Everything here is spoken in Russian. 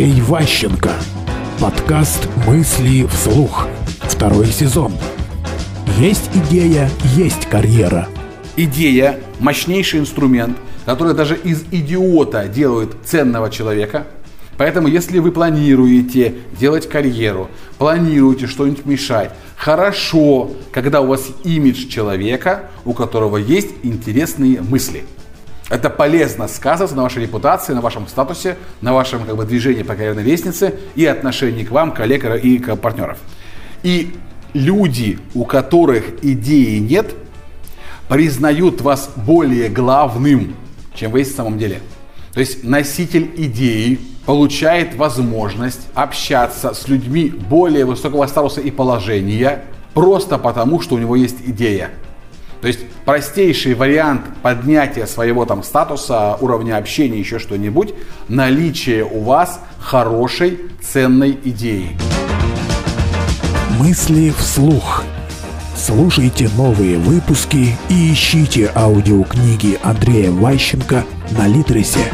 Андрей Ващенко. Подкаст «Мысли вслух». Второй сезон. Есть идея, есть карьера. Идея – мощнейший инструмент, который даже из идиота делает ценного человека. Поэтому, если вы планируете делать карьеру, планируете что-нибудь мешать, хорошо, когда у вас имидж человека, у которого есть интересные мысли – это полезно сказывается на вашей репутации, на вашем статусе, на вашем как бы, движении по карьерной лестнице и отношении к вам, коллег и к партнеров. И люди, у которых идеи нет, признают вас более главным, чем вы есть в самом деле. То есть носитель идеи получает возможность общаться с людьми более высокого статуса и положения просто потому, что у него есть идея. То есть простейший вариант поднятия своего там статуса, уровня общения, еще что-нибудь, наличие у вас хорошей, ценной идеи. Мысли вслух. Слушайте новые выпуски и ищите аудиокниги Андрея Ващенко на Литресе.